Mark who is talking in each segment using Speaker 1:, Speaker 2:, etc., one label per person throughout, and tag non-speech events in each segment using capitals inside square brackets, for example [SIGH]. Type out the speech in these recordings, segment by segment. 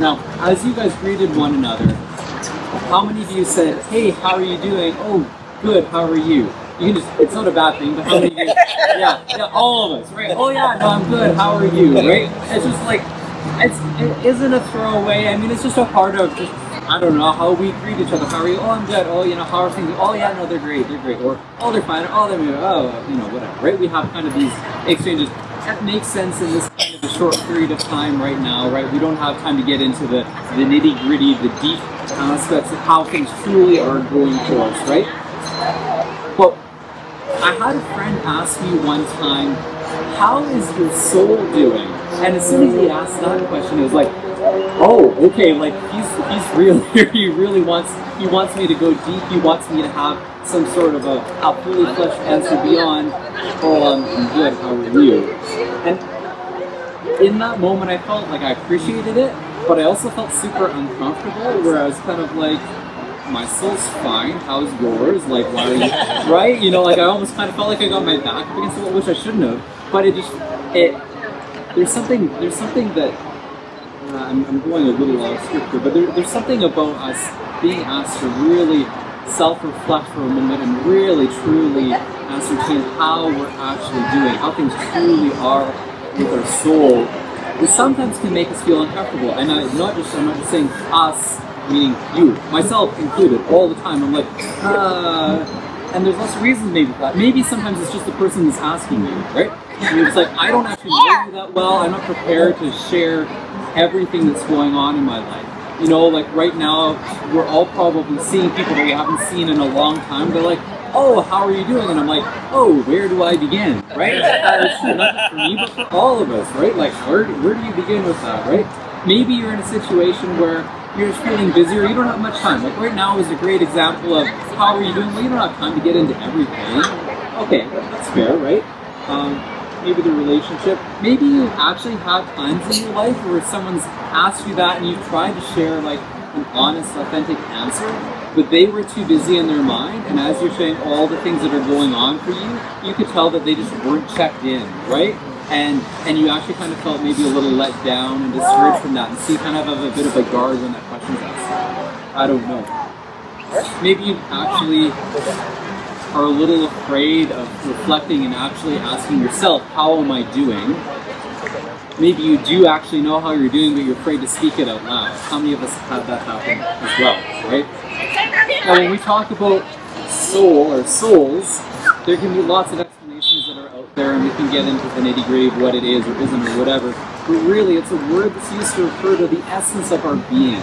Speaker 1: Now, as you guys greeted one another, how many of you said, "Hey, how are you doing?" "Oh, good. How are you?" You can just—it's not a bad thing, but how many of you? [LAUGHS] Yeah, yeah, all of us, right? Oh yeah, no, I'm good. How are you? Right? It's just like it's it isn't a throwaway. I mean, it's just a part of just I don't know how we greet each other. How are you? Oh, I'm good. Oh, you know, how are things? Oh, yeah, no, they're great. They're great. Or oh, they're fine. Oh, they're oh, you know, whatever. Right? We have kind of these exchanges. That makes sense in this kind of a short period of time right now, right? We don't have time to get into the the nitty gritty, the deep aspects of how things truly are going for us, right? But I had a friend ask me one time, "How is your soul doing?" And as soon as he asked that question, it was like, oh, okay, like he's he's real here. [LAUGHS] He really wants he wants me to go deep. He wants me to have some sort of a, a fully fleshed answer beyond, oh, I'm, I'm good. How are you? And in that moment, I felt like I appreciated it, but I also felt super uncomfortable. Where I was kind of like, my soul's fine. How's yours? Like, why are you [LAUGHS] right? You know, like I almost kind of felt like I got my back up against the wall, which I shouldn't have. But it just it there's something there's something that uh, I'm, I'm, going a little off script here, but there, there's something about us being asked to really self-reflect for a moment and really truly ascertain how we're actually doing, how things truly are with our soul. It sometimes can make us feel uncomfortable, and I, not just I'm not just saying us, meaning you, myself included, all the time. I'm like, uh, and there's lots of reasons maybe for that. Maybe sometimes it's just the person who's asking you, right? And it's like I don't actually know you that well. I'm not prepared to share everything that's going on in my life. You know, like right now, we're all probably seeing people that we haven't seen in a long time. They're like, oh, how are you doing? And I'm like, oh, where do I begin? Right? That's true, not just for me, but for all of us, right? Like, where, where do you begin with that, right? Maybe you're in a situation where you're just feeling busy or you don't have much time. Like right now is a great example of how are you doing? Well, you don't have time to get into everything. Okay, that's fair, right? Um, maybe the relationship. Maybe you actually have times in your life where someone's asked you that and you've tried to share like an honest, authentic answer, but they were too busy in their mind, and as you're sharing all the things that are going on for you, you could tell that they just weren't checked in, right? And and you actually kind of felt maybe a little let down and discouraged from that, and so you kind of have a bit of a guard when that question's asked. I don't know. Maybe you actually are a little afraid of reflecting and actually asking yourself, how am I doing? Maybe you do actually know how you're doing, but you're afraid to speak it out loud. How many of us have that happen as well, right? Now, when we talk about soul or souls, there can be lots of explanations that are out there, and we can get into the nitty gritty of what it is or isn't or whatever. But really, it's a word that's used to refer to the essence of our being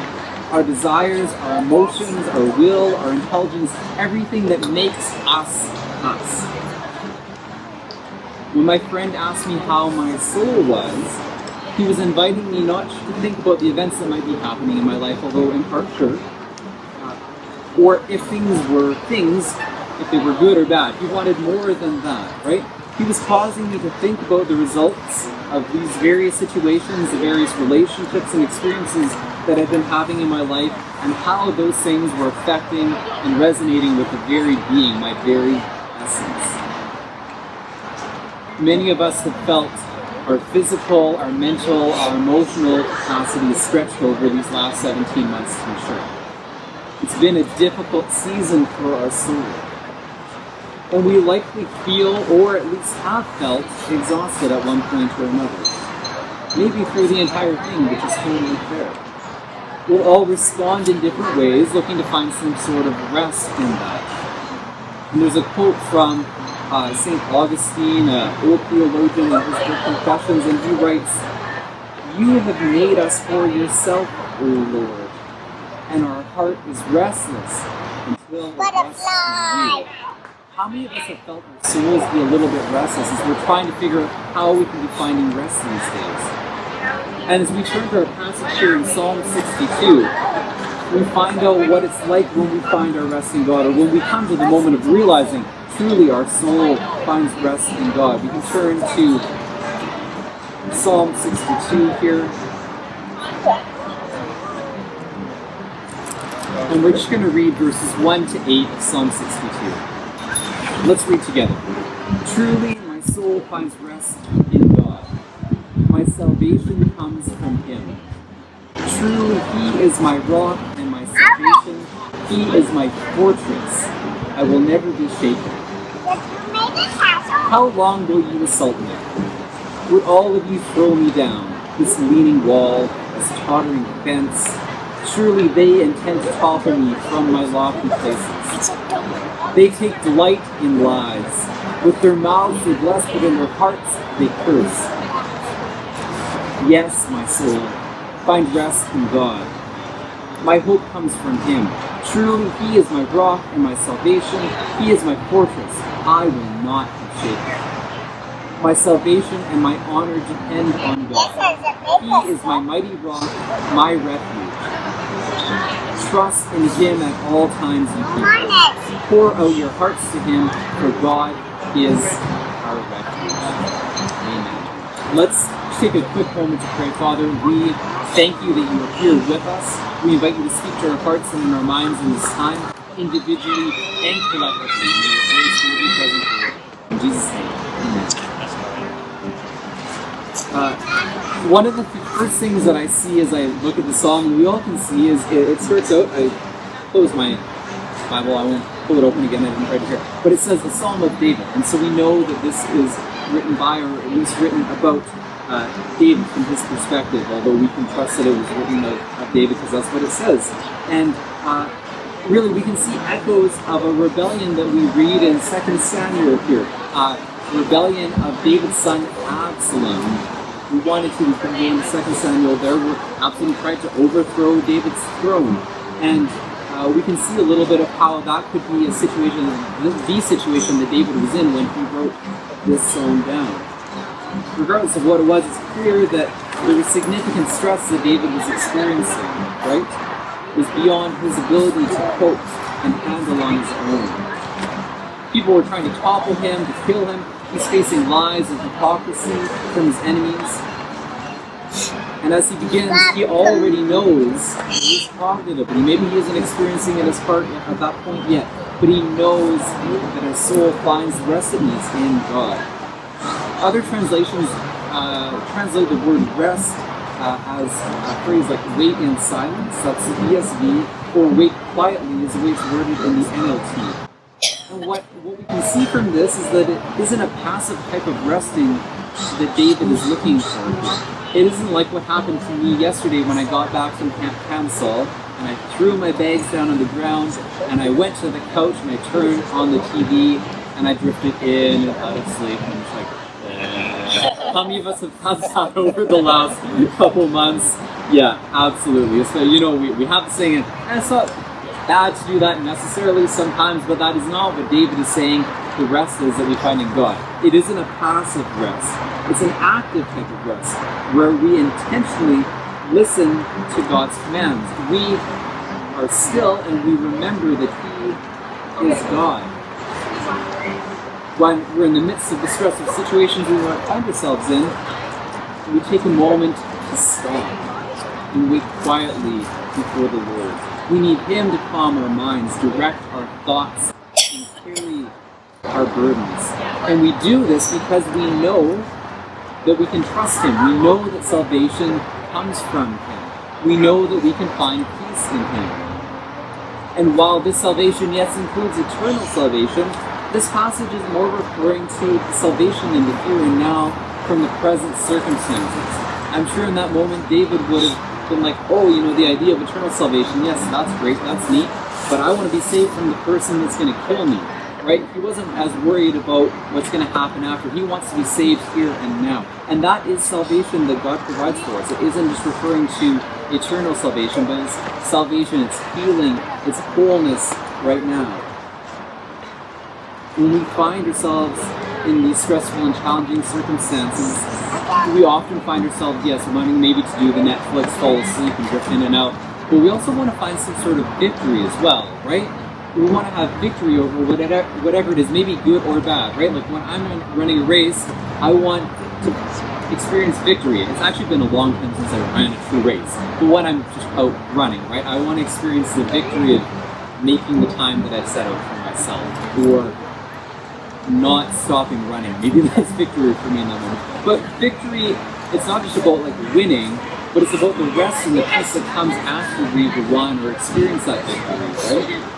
Speaker 1: our desires, our emotions, our will, our intelligence, everything that makes us us. When my friend asked me how my soul was, he was inviting me not to think about the events that might be happening in my life, although in part sure, uh, or if things were things, if they were good or bad. He wanted more than that, right? He was causing me to think about the results of these various situations, the various relationships and experiences that I've been having in my life, and how those things were affecting and resonating with the very being, my very essence. Many of us have felt our physical, our mental, our emotional capacity stretched over these last 17 months to be sure. It's been a difficult season for our soul and we likely feel, or at least have felt, exhausted at one point or another. Maybe through the entire thing, which is totally fair. We'll all respond in different ways, looking to find some sort of rest in that. And there's a quote from uh, St. Augustine, an old theologian in his book Confessions, and he writes, You have made us for yourself, O Lord, and our heart is restless until it rests in you. How many of us have felt our souls be a little bit restless as we're trying to figure out how we can be finding rest these days? And as we turn to our passage here in Psalm 62, we find out what it's like when we find our rest in God, or when we come to the moment of realizing truly our soul finds rest in God. We can turn to Psalm 62 here. And we're just going to read verses 1 to 8 of Psalm 62. Let's read together. Truly, my soul finds rest. My salvation comes from Him. Truly, He is my rock and my salvation. He is my fortress. I will never be shaken. How long will you assault me? Would all of you throw me down? This leaning wall, this tottering fence. Surely they intend to topple me from my lofty places. They take delight in lies. With their mouths they bless, but in their hearts they curse. Yes, my soul, find rest in God. My hope comes from Him. Truly, He is my rock and my salvation. He is my fortress. I will not be shaken. My salvation and my honor depend on God. He is my mighty rock, my refuge. Trust in Him at all times, you people. Pour out your hearts to Him, for God is our refuge. Amen. Let's take a quick moment to pray. Father, we thank you that you are here with us. We invite you to speak to our hearts and in our minds in this time, individually and collectively. Your grace be present here. In Jesus' name. Uh, one of the first things that I see as I look at the song, we all can see, is it, it starts out. I close my Bible. I won't pull it open again. I didn't write it here, but it says the Psalm of David, and so we know that this is written by, or at least written about uh, David from his perspective. Although we can trust that it was written of, of David because that's what it says, and. Uh, Really, we can see echoes of a rebellion that we read in 2 Samuel here. Uh, rebellion of David's son Absalom, who wanted to become 2 Samuel. There were Absalom tried to overthrow David's throne, and uh, we can see a little bit of how that could be a situation, the, the situation that David was in when he wrote this song down. Regardless of what it was, it's clear that there was significant stress that David was experiencing, right? It was beyond his ability to cope and handle on his own. People were trying to topple him, to kill him. He's facing lies and hypocrisy from his enemies. And as he begins, he already knows he's cognitive. But maybe he isn't experiencing it as part at that point yet, but he knows that his soul finds residency in God. Other translations uh, translate the word rest uh, as a phrase like wait in silence, that's the ESV, or wait quietly is the way it's worded in the NLT. And what, what we can see from this is that it isn't a passive type of resting that David is looking for. It isn't like what happened to me yesterday when I got back from Camp Cansall and I threw my bags down on the ground and I went to the couch and I turned on the TV and I drifted in and out of sleep and was like, how many of us have had that [LAUGHS] over the last couple months? Yeah, absolutely. So, you know, we, we have the saying, and it's not bad to do that necessarily sometimes, but that is not what David is saying the rest is that we find in God. It isn't a passive rest, it's an active type of rest where we intentionally listen to God's commands. We are still and we remember that He is God when we're in the midst of the stressful situations we might find ourselves in, we take a moment to stop and wait quietly before the Lord. We need Him to calm our minds, direct our thoughts, and carry our burdens. And we do this because we know that we can trust Him. We know that salvation comes from Him. We know that we can find peace in Him. And while this salvation, yes, includes eternal salvation, this passage is more referring to salvation in the here and now from the present circumstances. I'm sure in that moment David would have been like, oh, you know, the idea of eternal salvation, yes, that's great, that's neat, but I want to be saved from the person that's going to kill me, right? He wasn't as worried about what's going to happen after. He wants to be saved here and now. And that is salvation that God provides for us. It isn't just referring to eternal salvation, but it's salvation, it's healing, it's wholeness right now when we find ourselves in these stressful and challenging circumstances, we often find ourselves, yes, wanting maybe to do the Netflix, fall asleep, and drift in and out. But we also want to find some sort of victory as well, right? We want to have victory over whatever, whatever it is, maybe good or bad, right? Like when I'm running a race, I want to experience victory. It's actually been a long time since I ran a true race. But when I'm just out running, right, I want to experience the victory of making the time that I've set out for myself, or not stopping running. Maybe that's victory for me in that moment. But victory, it's not just about like winning, but it's about the rest and the peace that comes after we've won or experienced that victory, right?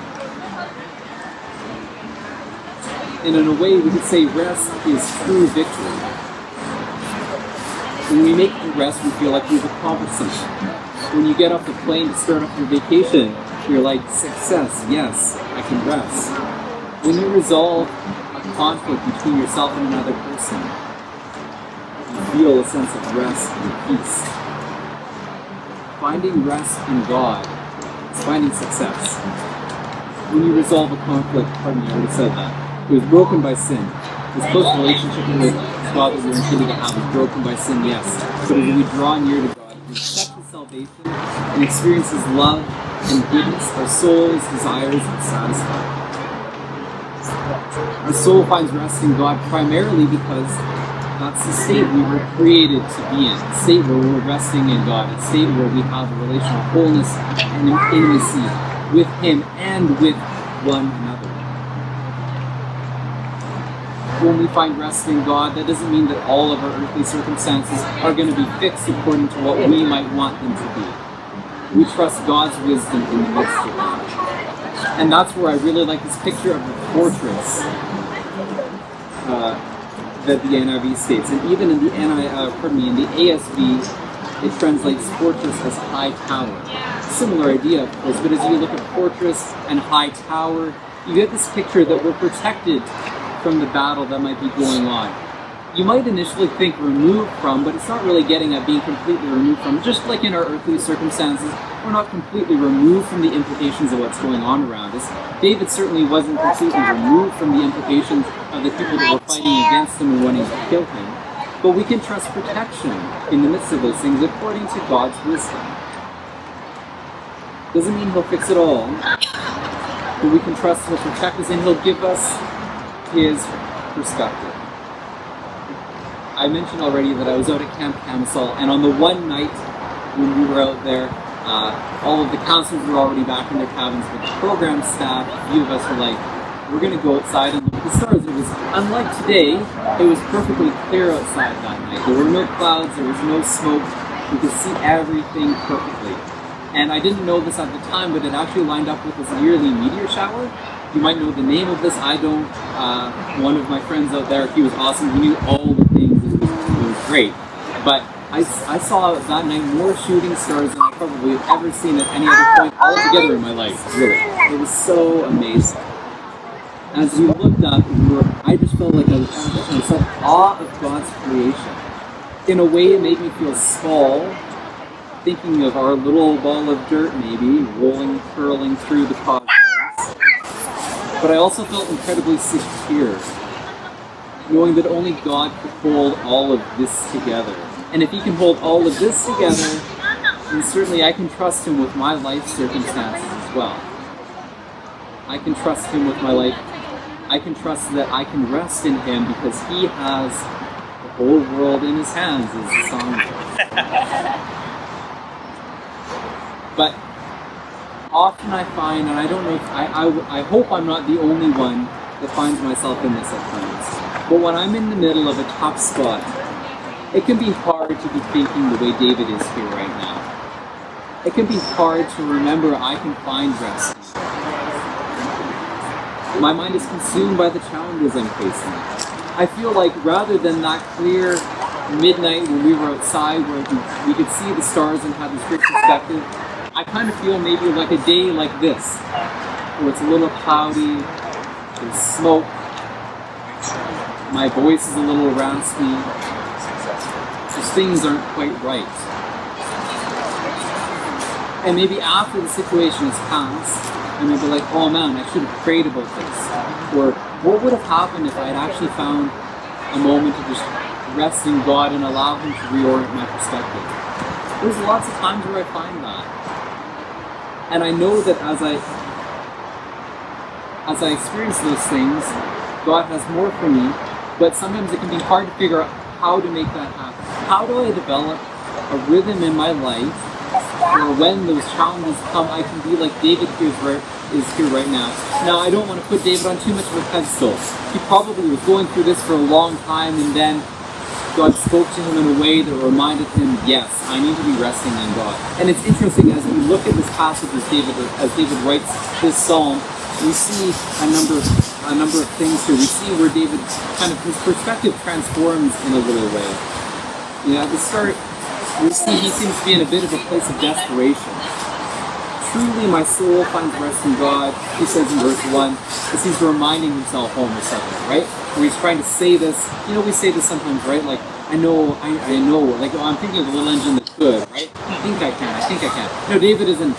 Speaker 1: And in a way, we could say rest is true victory. When we make the rest, we feel like we've accomplished something. When you get off the plane to start off your vacation, you're like, success, yes, I can rest. When you resolve conflict between yourself and another person, you feel a sense of rest and peace. Finding rest in God is finding success. When you resolve a conflict, pardon me, I already said that. It was broken by sin. This close relationship with God that we're intended to have is broken by sin, yes. But as we draw near to God, we accept His salvation and experience His love and goodness, our soul's desires are satisfied. Our soul finds rest in God primarily because that's the state we were created to be in. State where we're resting in God. A state where we have a relational wholeness and intimacy with Him and with one another. When we find rest in God, that doesn't mean that all of our earthly circumstances are going to be fixed according to what we might want them to be. We trust God's wisdom in the midst of that. And that's where I really like this picture of the fortress uh, that the NIV states. And even in the NI, uh, pardon me, in the ASV, it translates fortress as high tower. Similar idea, of course, but as you look at fortress and high tower, you get this picture that we're protected from the battle that might be going on. You might initially think removed from, but it's not really getting at being completely removed from. Just like in our earthly circumstances, we're not completely removed from the implications of what's going on around us. David certainly wasn't completely removed from the implications of the people that were fighting against him and wanting to kill him. But we can trust protection in the midst of those things according to God's wisdom. Doesn't mean he'll fix it all, but we can trust he'll protect us and he'll give us his perspective. I mentioned already that I was out at Camp Camisol, and on the one night when we were out there, uh, all of the counselors were already back in their cabins, but the program staff, a few of us were like, we're going to go outside and look at the stars. It was, unlike today, it was perfectly clear outside that night. There were no clouds, there was no smoke, we could see everything perfectly. And I didn't know this at the time, but it actually lined up with this yearly meteor shower you might know the name of this. I don't. Uh, one of my friends out there, he was awesome. He knew all the things. It was, it was great. But I, I saw that night more shooting stars than I probably have ever seen at any other point altogether in my life. Really, it was so amazing. As you looked up, you were, I just felt like I was in such awe of God's creation. In a way, it made me feel small, thinking of our little ball of dirt, maybe rolling, curling through the cosmos but I also felt incredibly secure, knowing that only God could hold all of this together. And if He can hold all of this together, then certainly I can trust Him with my life circumstances as well. I can trust Him with my life. I can trust that I can rest in Him because He has the whole world in His hands, as the song [LAUGHS] but often I find, and I don't know if I, I, I hope I'm not the only one that finds myself in this at times. But when I'm in the middle of a tough spot, it can be hard to be thinking the way David is here right now. It can be hard to remember I can find rest. My mind is consumed by the challenges I'm facing. I feel like rather than that clear midnight when we were outside where we, we could see the stars and have this great perspective, I kind of feel maybe like a day like this, where it's a little cloudy, there's smoke, my voice is a little raspy, just things aren't quite right. And maybe after the situation has passed, I may be like, oh man, I should have prayed about this. Or what would have happened if I had actually found a moment to just rest in God and allow Him to reorient my perspective? There's lots of times where I find that. And I know that as I as I experience those things, God has more for me, but sometimes it can be hard to figure out how to make that happen. How do I develop a rhythm in my life where when those challenges come, I can be like David here is here right now. Now, I don't want to put David on too much of a pedestal. He probably was going through this for a long time, and then God spoke to him in a way that reminded him, yes, I need to be resting in God. And it's interesting as we look at this passage as David as David writes this psalm, we see a number of a number of things here. We see where David kind of his perspective transforms in a little way. You know, at the start, we see he seems to be in a bit of a place of desperation. Truly, my soul finds rest in God, he says in verse 1, as he's reminding himself almost of it, right? Where he's trying to say this, you know, we say this sometimes, right? Like, I know, I, I know, like, oh, I'm thinking of a little engine that could, right? I think I can, I think I can. No, David isn't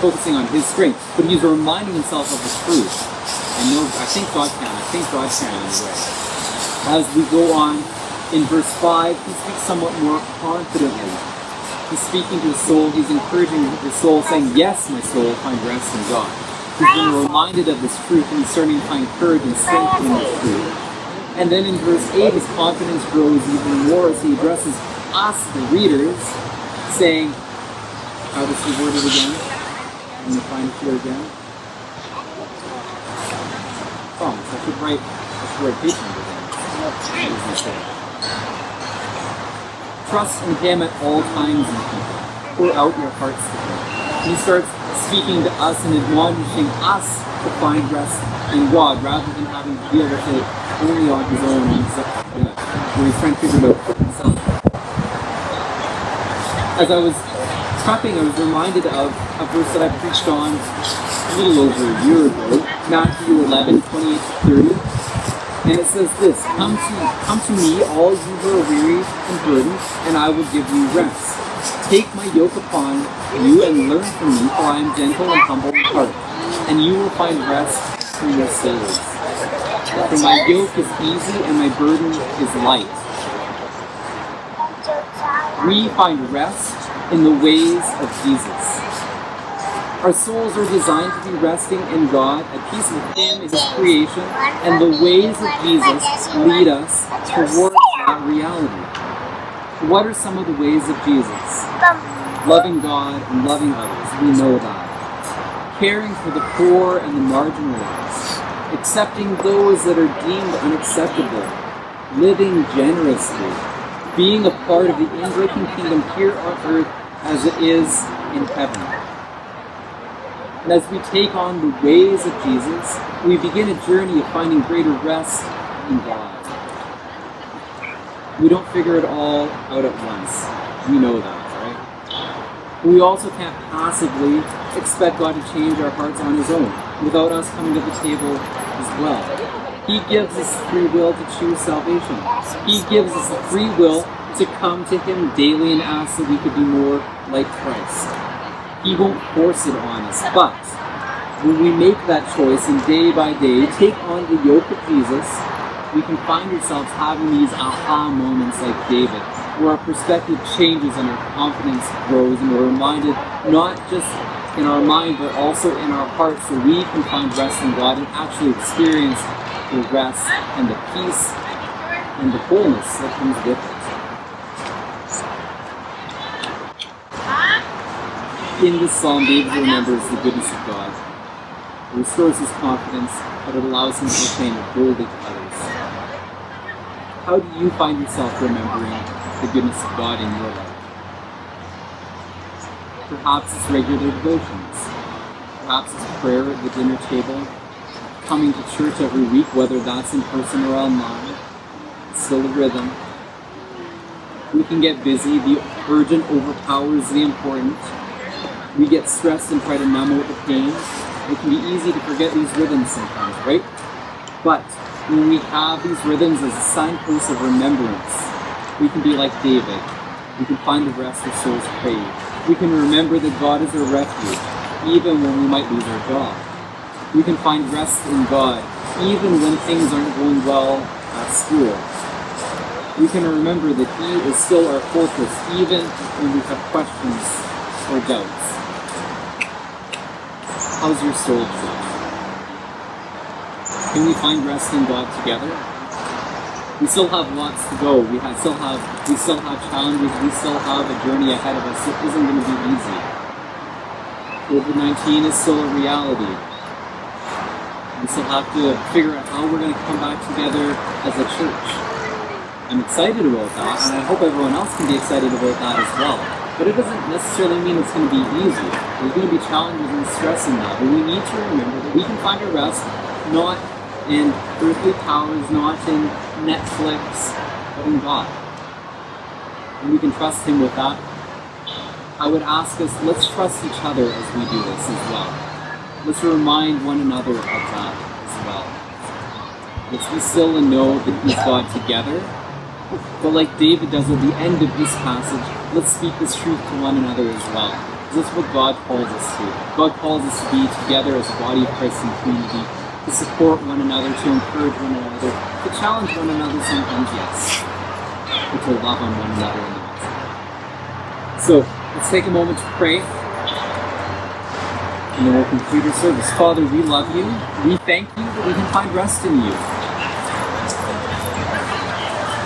Speaker 1: focusing on his strength, but he's reminding himself of the truth. I know, I think God can, I think God can anyway. As we go on in verse 5, he speaks somewhat more confidently He's speaking to his soul. He's encouraging his soul, saying, Yes, my soul, find rest in God. He's been reminded of this truth and he's starting to find courage and strength in this truth. And then in verse 8, his confidence grows even more as he addresses us, the readers, saying, How does he word it again? I'm going to find it here again. Should write, I should write page number trust in Him at all times and pour out your hearts to Him. He starts speaking to us and admonishing us to find rest in God rather than having to deal with it only on his own where he's trying to figure it out for himself. As I was prepping, I was reminded of a verse that I preached on a little over a year ago, Matthew 11, 28 30. And it says this, come to, come to me, all you who are weary and burdened, and I will give you rest. Take my yoke upon you and learn from me, for I am gentle and humble in heart, and you will find rest for your souls. For my yoke is easy and my burden is light. We find rest in the ways of Jesus. Our souls are designed to be resting in God, at peace with Him, His creation, and the ways of Jesus lead us towards that reality. What are some of the ways of Jesus? Loving God and loving others, we know that. Caring for the poor and the marginalized. Accepting those that are deemed unacceptable. Living generously. Being a part of the inbreaking kingdom here on earth as it is in heaven. And as we take on the ways of Jesus, we begin a journey of finding greater rest in God. We don't figure it all out at once. We know that, right? We also can't possibly expect God to change our hearts on His own without us coming to the table as well. He gives us free will to choose salvation. He gives us a free will to come to Him daily and ask that we could be more like Christ. He won't force it on us. But when we make that choice and day by day take on the yoke of Jesus, we can find ourselves having these aha moments like David, where our perspective changes and our confidence grows and we're reminded not just in our mind but also in our hearts so we can find rest in God and actually experience the rest and the peace and the fullness that comes with it. In this psalm, David remembers the goodness of God. It restores his confidence, but it allows him to proclaim it boldly to others. How do you find yourself remembering the goodness of God in your life? Perhaps it's regular devotions. Perhaps it's prayer at the dinner table, coming to church every week, whether that's in person or online. It's still a rhythm. We can get busy. The urgent overpowers the important we get stressed and try to numb out the pain. It can be easy to forget these rhythms sometimes, right? But when we have these rhythms as a signpost of remembrance, we can be like David. We can find the rest our souls crave. We can remember that God is our refuge, even when we might lose our job. We can find rest in God, even when things aren't going well at school. We can remember that He is still our fortress, even when we have questions or doubts. How's your soul doing? Can we find rest in God together? We still have lots to go. We have, still have we still have challenges. We still have a journey ahead of us. It isn't going to be easy. COVID-19 is still a reality. We still have to figure out how we're going to come back together as a church. I'm excited about that, and I hope everyone else can be excited about that as well. But it doesn't necessarily mean it's going to be easy. There's going to be challenges and stress in that. But we need to remember that we can find our rest not in earthly powers, not in Netflix, but in God. And we can trust Him with that. I would ask us, let's trust each other as we do this as well. Let's remind one another of that as well. Let's be still and know that He's God together. But like David does at the end of this passage, let's speak this truth to one another as well. That's what God calls us to. God calls us to be together as a body of Christ in community, to support one another, to encourage one another, to challenge one another sometimes, yes, but to love on one another in the midst. So let's take a moment to pray. And then we'll conclude our service. Father, we love you. We thank you that we can find rest in you.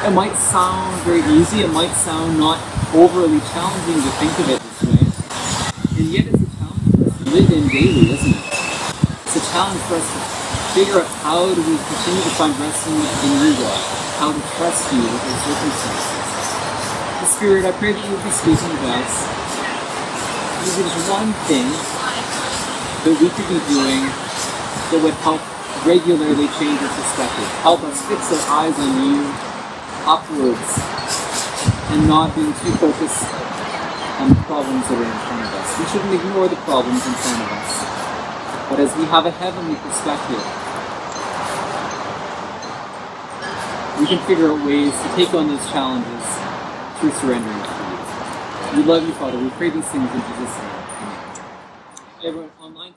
Speaker 1: It might sound very easy, it might sound not overly challenging to think of it this way. And yet it's a challenge to live in daily, isn't it? It's a challenge for us to figure out how do we continue to find rest in, in you, God, how to trust you with our circumstances. The Spirit, I pray that you would be speaking to us. If there's one thing that we could be doing that would help regularly change our perspective, help us fix our eyes on you upwards and not being too focused on the problems that are in front of us. We shouldn't ignore the problems in front of us. But as we have a heavenly perspective, we can figure out ways to take on those challenges through surrendering to you. We love you, Father. We pray these things in Jesus' name. Everyone online,